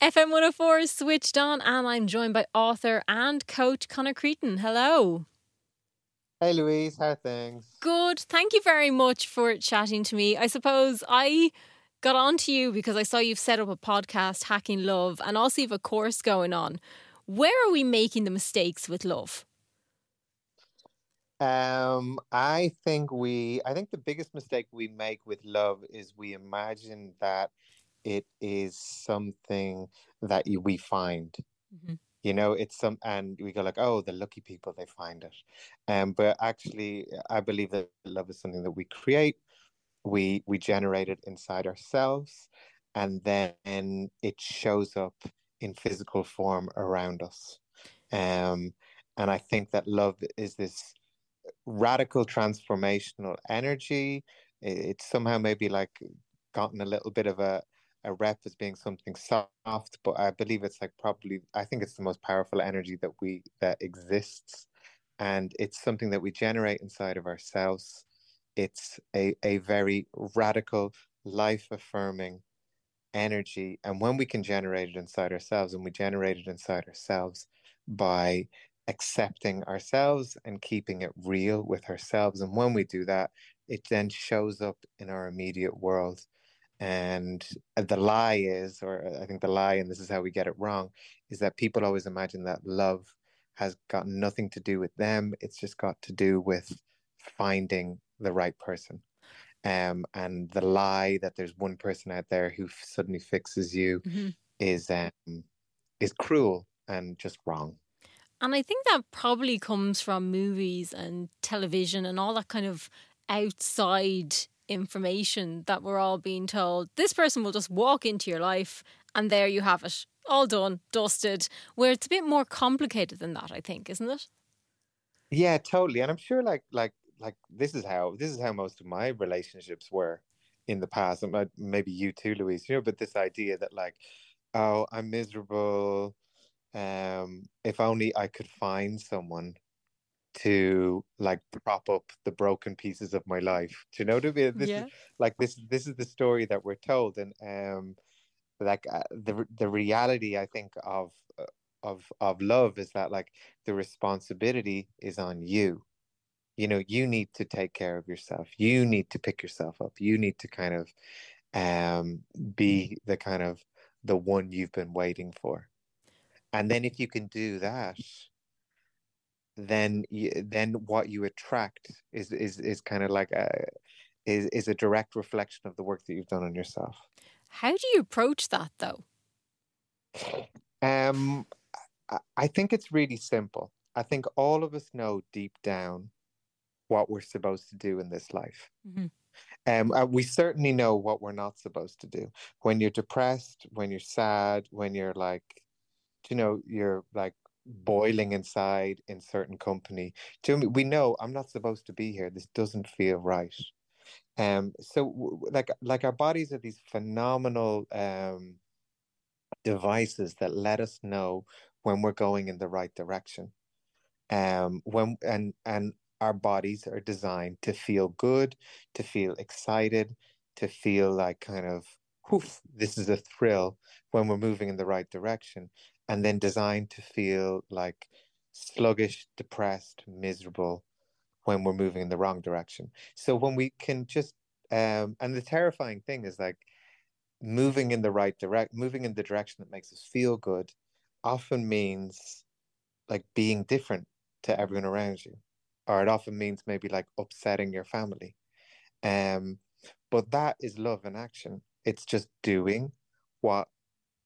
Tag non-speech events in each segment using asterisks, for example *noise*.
FM 104 is switched on, and I'm joined by author and coach Conor Creighton. Hello. Hey Louise, how are things? Good. Thank you very much for chatting to me. I suppose I got on to you because I saw you've set up a podcast, Hacking Love, and also you have a course going on. Where are we making the mistakes with love? Um, I think we, I think the biggest mistake we make with love is we imagine that it is something that you, we find. Mm-hmm. You know, it's some, and we go like, oh, the lucky people they find it. Um, but actually, I believe that love is something that we create, we we generate it inside ourselves, and then it shows up in physical form around us. Um, and I think that love is this radical transformational energy. It's somehow maybe like gotten a little bit of a, a rep as being something soft, but I believe it's like probably I think it's the most powerful energy that we that exists. And it's something that we generate inside of ourselves. It's a, a very radical, life affirming energy. And when we can generate it inside ourselves, and we generate it inside ourselves by accepting ourselves and keeping it real with ourselves. And when we do that, it then shows up in our immediate world. And the lie is, or I think the lie, and this is how we get it wrong, is that people always imagine that love has got nothing to do with them. It's just got to do with finding the right person. Um, and the lie that there's one person out there who suddenly fixes you mm-hmm. is um, is cruel and just wrong. And I think that probably comes from movies and television and all that kind of outside information that we're all being told. This person will just walk into your life and there you have it. All done, dusted. Where it's a bit more complicated than that, I think, isn't it? Yeah, totally. And I'm sure like like like this is how this is how most of my relationships were in the past. And maybe you too, Louise, you know, but this idea that like, oh, I'm miserable um if only i could find someone to like prop up the broken pieces of my life do you know what i mean? This yeah. is like this this is the story that we're told and um like uh, the the reality i think of uh, of of love is that like the responsibility is on you. You know you need to take care of yourself. You need to pick yourself up. You need to kind of um be the kind of the one you've been waiting for. And then if you can do that then you, then what you attract is is is kind of like a is is a direct reflection of the work that you've done on yourself how do you approach that though um i think it's really simple i think all of us know deep down what we're supposed to do in this life mm-hmm. Um, uh, we certainly know what we're not supposed to do. When you're depressed, when you're sad, when you're like you know you're like boiling inside in certain company. Jimmy, we know i'm not supposed to be here. This doesn't feel right. Um so like like our bodies are these phenomenal um devices that let us know when we're going in the right direction. Um when and and our bodies are designed to feel good to feel excited to feel like kind of this is a thrill when we're moving in the right direction and then designed to feel like sluggish, depressed, miserable when we're moving in the wrong direction. So when we can just um, and the terrifying thing is like moving in the right direct moving in the direction that makes us feel good often means like being different to everyone around you or it often means maybe like upsetting your family um but that is love in action it's just doing what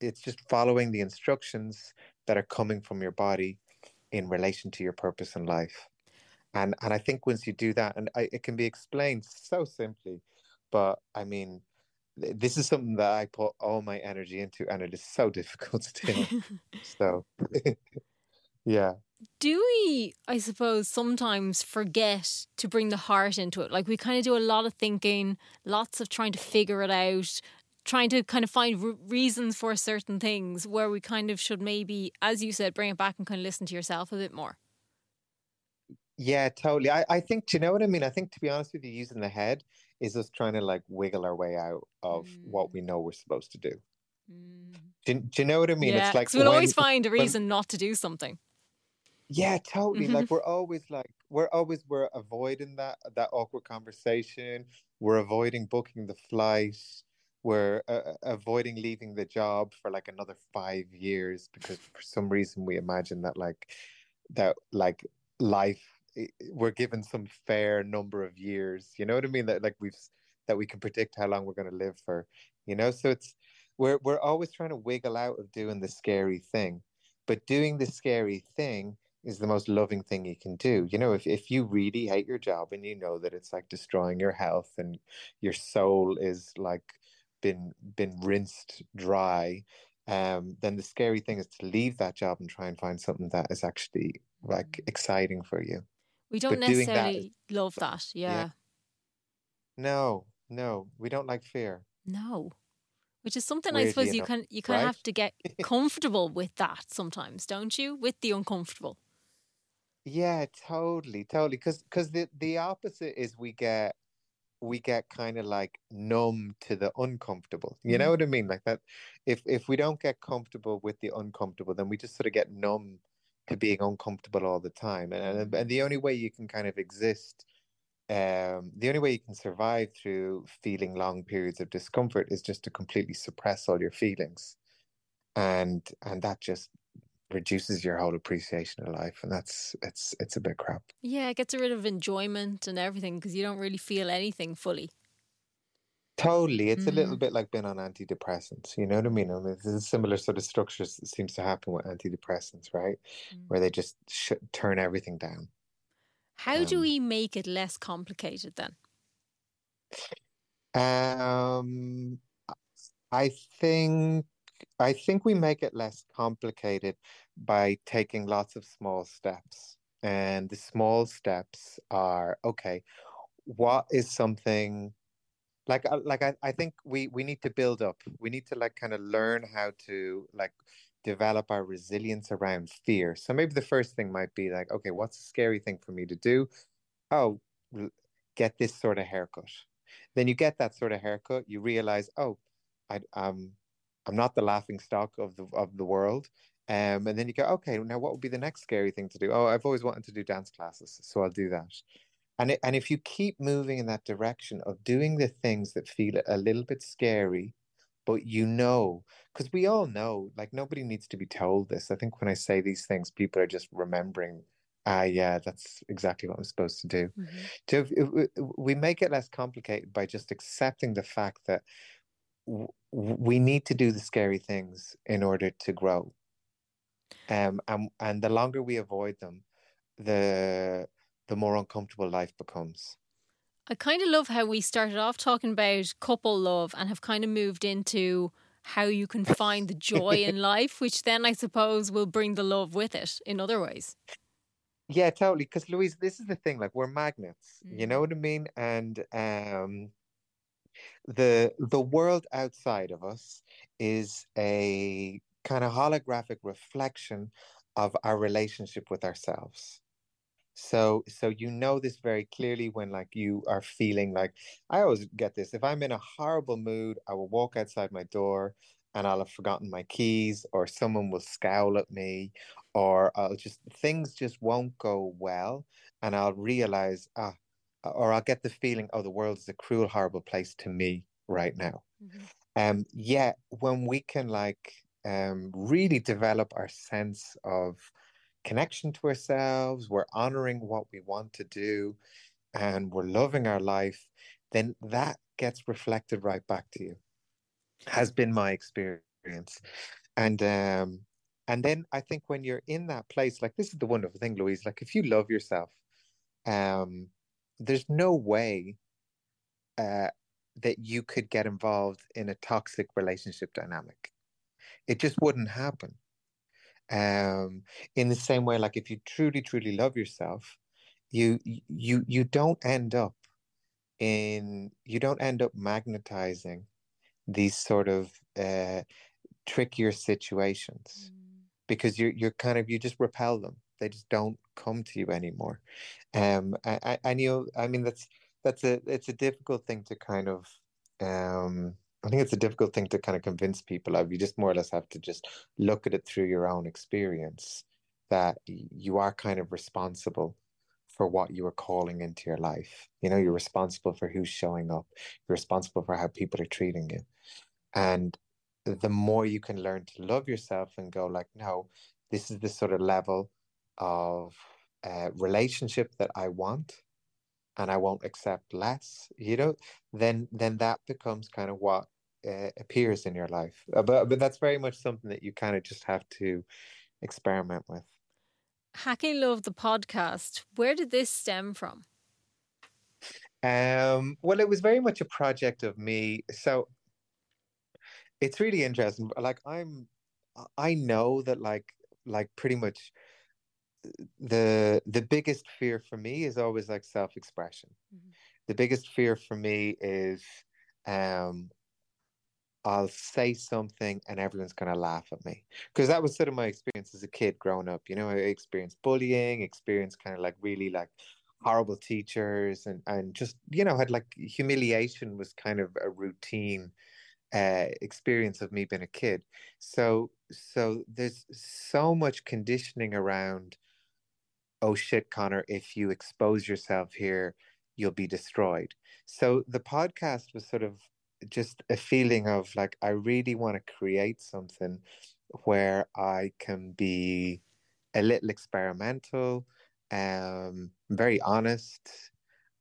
it's just following the instructions that are coming from your body in relation to your purpose in life. And and i think once you do that and I, it can be explained so simply but i mean this is something that i put all my energy into and it is so *laughs* difficult still *laughs* so *laughs* yeah do we i suppose sometimes forget to bring the heart into it like we kind of do a lot of thinking lots of trying to figure it out trying to kind of find re- reasons for certain things where we kind of should maybe, as you said, bring it back and kind of listen to yourself a bit more. Yeah, totally. I, I think, do you know what I mean? I think, to be honest with you, using the head is us trying to like wiggle our way out of mm. what we know we're supposed to do. Mm. Do, do, you know what I mean? Yeah, it's like we'll when, always find a reason when, not to do something. Yeah, totally. Mm-hmm. Like we're always like we're always we're avoiding that that awkward conversation. We're avoiding booking the flight. We're uh, uh avoiding leaving the job for like another five years because for some reason we imagine that like that like life we're given some fair number of years. You know what I mean? That like we've that we can predict how long we're going to live for. You know, so it's we're we're always trying to wiggle out of doing the scary thing, but doing the scary thing is the most loving thing you can do. You know, if if you really hate your job and you know that it's like destroying your health and your soul is like been been rinsed dry, um, then the scary thing is to leave that job and try and find something that is actually like mm. exciting for you. We don't but necessarily that, love that. Yeah. yeah. No, no, we don't like fear. No. Which is something Weirdly I suppose you enough, can you kind right? of have to get *laughs* comfortable with that sometimes, don't you? With the uncomfortable. Yeah, totally, totally. Because because the the opposite is we get we get kind of like numb to the uncomfortable. You know mm. what I mean? Like that. If if we don't get comfortable with the uncomfortable, then we just sort of get numb to being uncomfortable all the time. And and, and the only way you can kind of exist, um, the only way you can survive through feeling long periods of discomfort is just to completely suppress all your feelings, and and that just reduces your whole appreciation of life and that's it's it's a bit crap yeah it gets rid of enjoyment and everything because you don't really feel anything fully totally it's mm. a little mm. bit like being on antidepressants you know what i mean i mean there's a similar sort of structure seems to happen with antidepressants right mm. where they just sh- turn everything down how um, do we make it less complicated then um i think I think we make it less complicated by taking lots of small steps. And the small steps are okay, what is something like uh, like I, I think we we need to build up. We need to like kind of learn how to like develop our resilience around fear. So maybe the first thing might be like, okay, what's a scary thing for me to do? Oh, get this sort of haircut. Then you get that sort of haircut, you realize, oh, I um I'm not the laughing stock of the of the world. Um, and then you go, okay, now what would be the next scary thing to do? Oh, I've always wanted to do dance classes, so I'll do that. And it, and if you keep moving in that direction of doing the things that feel a little bit scary, but you know, because we all know, like nobody needs to be told this. I think when I say these things, people are just remembering. Ah, uh, yeah, that's exactly what I'm supposed to do. Mm-hmm. So we make it less complicated by just accepting the fact that we need to do the scary things in order to grow. Um, and and the longer we avoid them, the the more uncomfortable life becomes. I kind of love how we started off talking about couple love and have kind of moved into how you can find the joy in *laughs* life, which then I suppose will bring the love with it in other ways. Yeah, totally. Because Louise, this is the thing. Like we're magnets. Mm. You know what I mean? And um, the the world outside of us is a kind of holographic reflection of our relationship with ourselves. So so you know this very clearly when like you are feeling like i always get this if i'm in a horrible mood i will walk outside my door and i'll have forgotten my keys or someone will scowl at me or i'll just things just won't go well and i'll realize ah or I'll get the feeling, oh, the world is a cruel, horrible place to me right now. Mm-hmm. Um, yeah, when we can like um, really develop our sense of connection to ourselves, we're honoring what we want to do, and we're loving our life, then that gets reflected right back to you. Has been my experience, and um, and then I think when you're in that place, like this is the wonderful thing, Louise. Like if you love yourself, um, there's no way uh, that you could get involved in a toxic relationship dynamic. It just wouldn't happen. Um, in the same way, like if you truly, truly love yourself, you you you don't end up in you don't end up magnetizing these sort of uh, trickier situations mm. because you're you're kind of you just repel them they just don't come to you anymore um I, I, you I mean that's that's a it's a difficult thing to kind of um I think it's a difficult thing to kind of convince people of. You just more or less have to just look at it through your own experience that you are kind of responsible for what you are calling into your life. You know, you're responsible for who's showing up. You're responsible for how people are treating you. And the more you can learn to love yourself and go like, no, this is the sort of level of uh, relationship that I want and I won't accept less, you know, then then that becomes kind of what uh, appears in your life. Uh, but but that's very much something that you kind of just have to experiment with. Hacking Love the podcast. Where did this stem from? Um, well, it was very much a project of me. So it's really interesting. Like I'm, I know that like like pretty much the the biggest fear for me is always like self-expression mm-hmm. the biggest fear for me is um I'll say something and everyone's going to laugh at me. Because that was sort of my experience as a kid growing up. You know, I experienced bullying, experienced kind of like really like horrible teachers and, and just, you know, had like humiliation was kind of a routine uh, experience of me being a kid. So, so there's so much conditioning around oh shit, Conor, if you expose yourself here, you'll be destroyed. So the podcast was sort of just a feeling of like, I really want to create something where I can be a little experimental, um, very honest,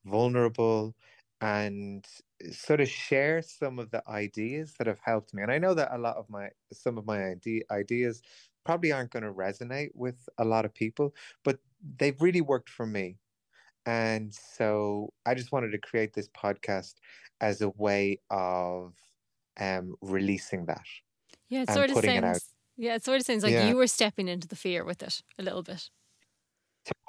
vulnerable, and sort of share some of the ideas that have helped me. And I know that a lot of my some of my ideas probably aren't going to resonate with a lot of people, but they've really worked for me. And so I just wanted to create this podcast as a way of um, releasing that. Yeah, it sort of sounds. Yeah, it sort of sounds like yeah. you were stepping into the fear with it a little bit.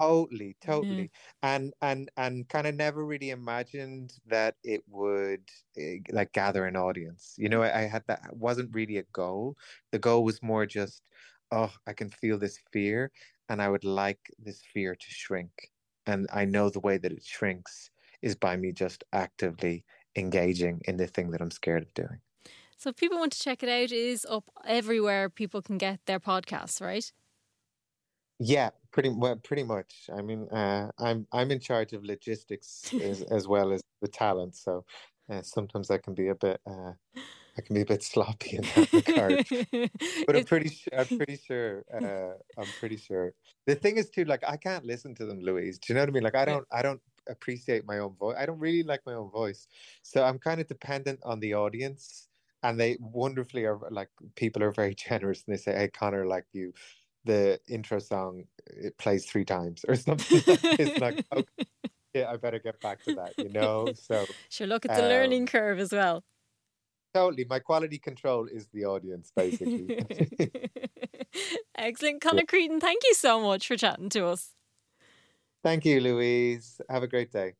Totally, totally, and and and kind of never really imagined that it would uh, like gather an audience. You know, I, I had that wasn't really a goal. The goal was more just, oh, I can feel this fear, and I would like this fear to shrink. And I know the way that it shrinks is by me just actively engaging in the thing that I'm scared of doing. So if people want to check it out, it is up everywhere people can get their podcasts, right? Yeah, pretty well, pretty much. I mean, uh, I'm I'm in charge of logistics as, *laughs* as well as the talent, so uh, sometimes I can be a bit uh, I can be a bit sloppy in that regard. *laughs* but I'm pretty sure. I'm pretty sure. Uh, I'm pretty sure. The thing is, too, like I can't listen to them, Louise. Do you know what I mean? Like I don't. I don't appreciate my own voice. I don't really like my own voice, so I'm kind of dependent on the audience. And they wonderfully are like people are very *laughs* generous, and they say, "Hey, Conor, like you." The intro song it plays three times or *laughs* something. Like it's like okay, yeah, I better get back to that, you know. So sure, look at the um, learning curve as well. Totally. My quality control is the audience, basically. *laughs* Excellent. Conor Creighton, thank you so much for chatting to us. Thank you, Louise. Have a great day.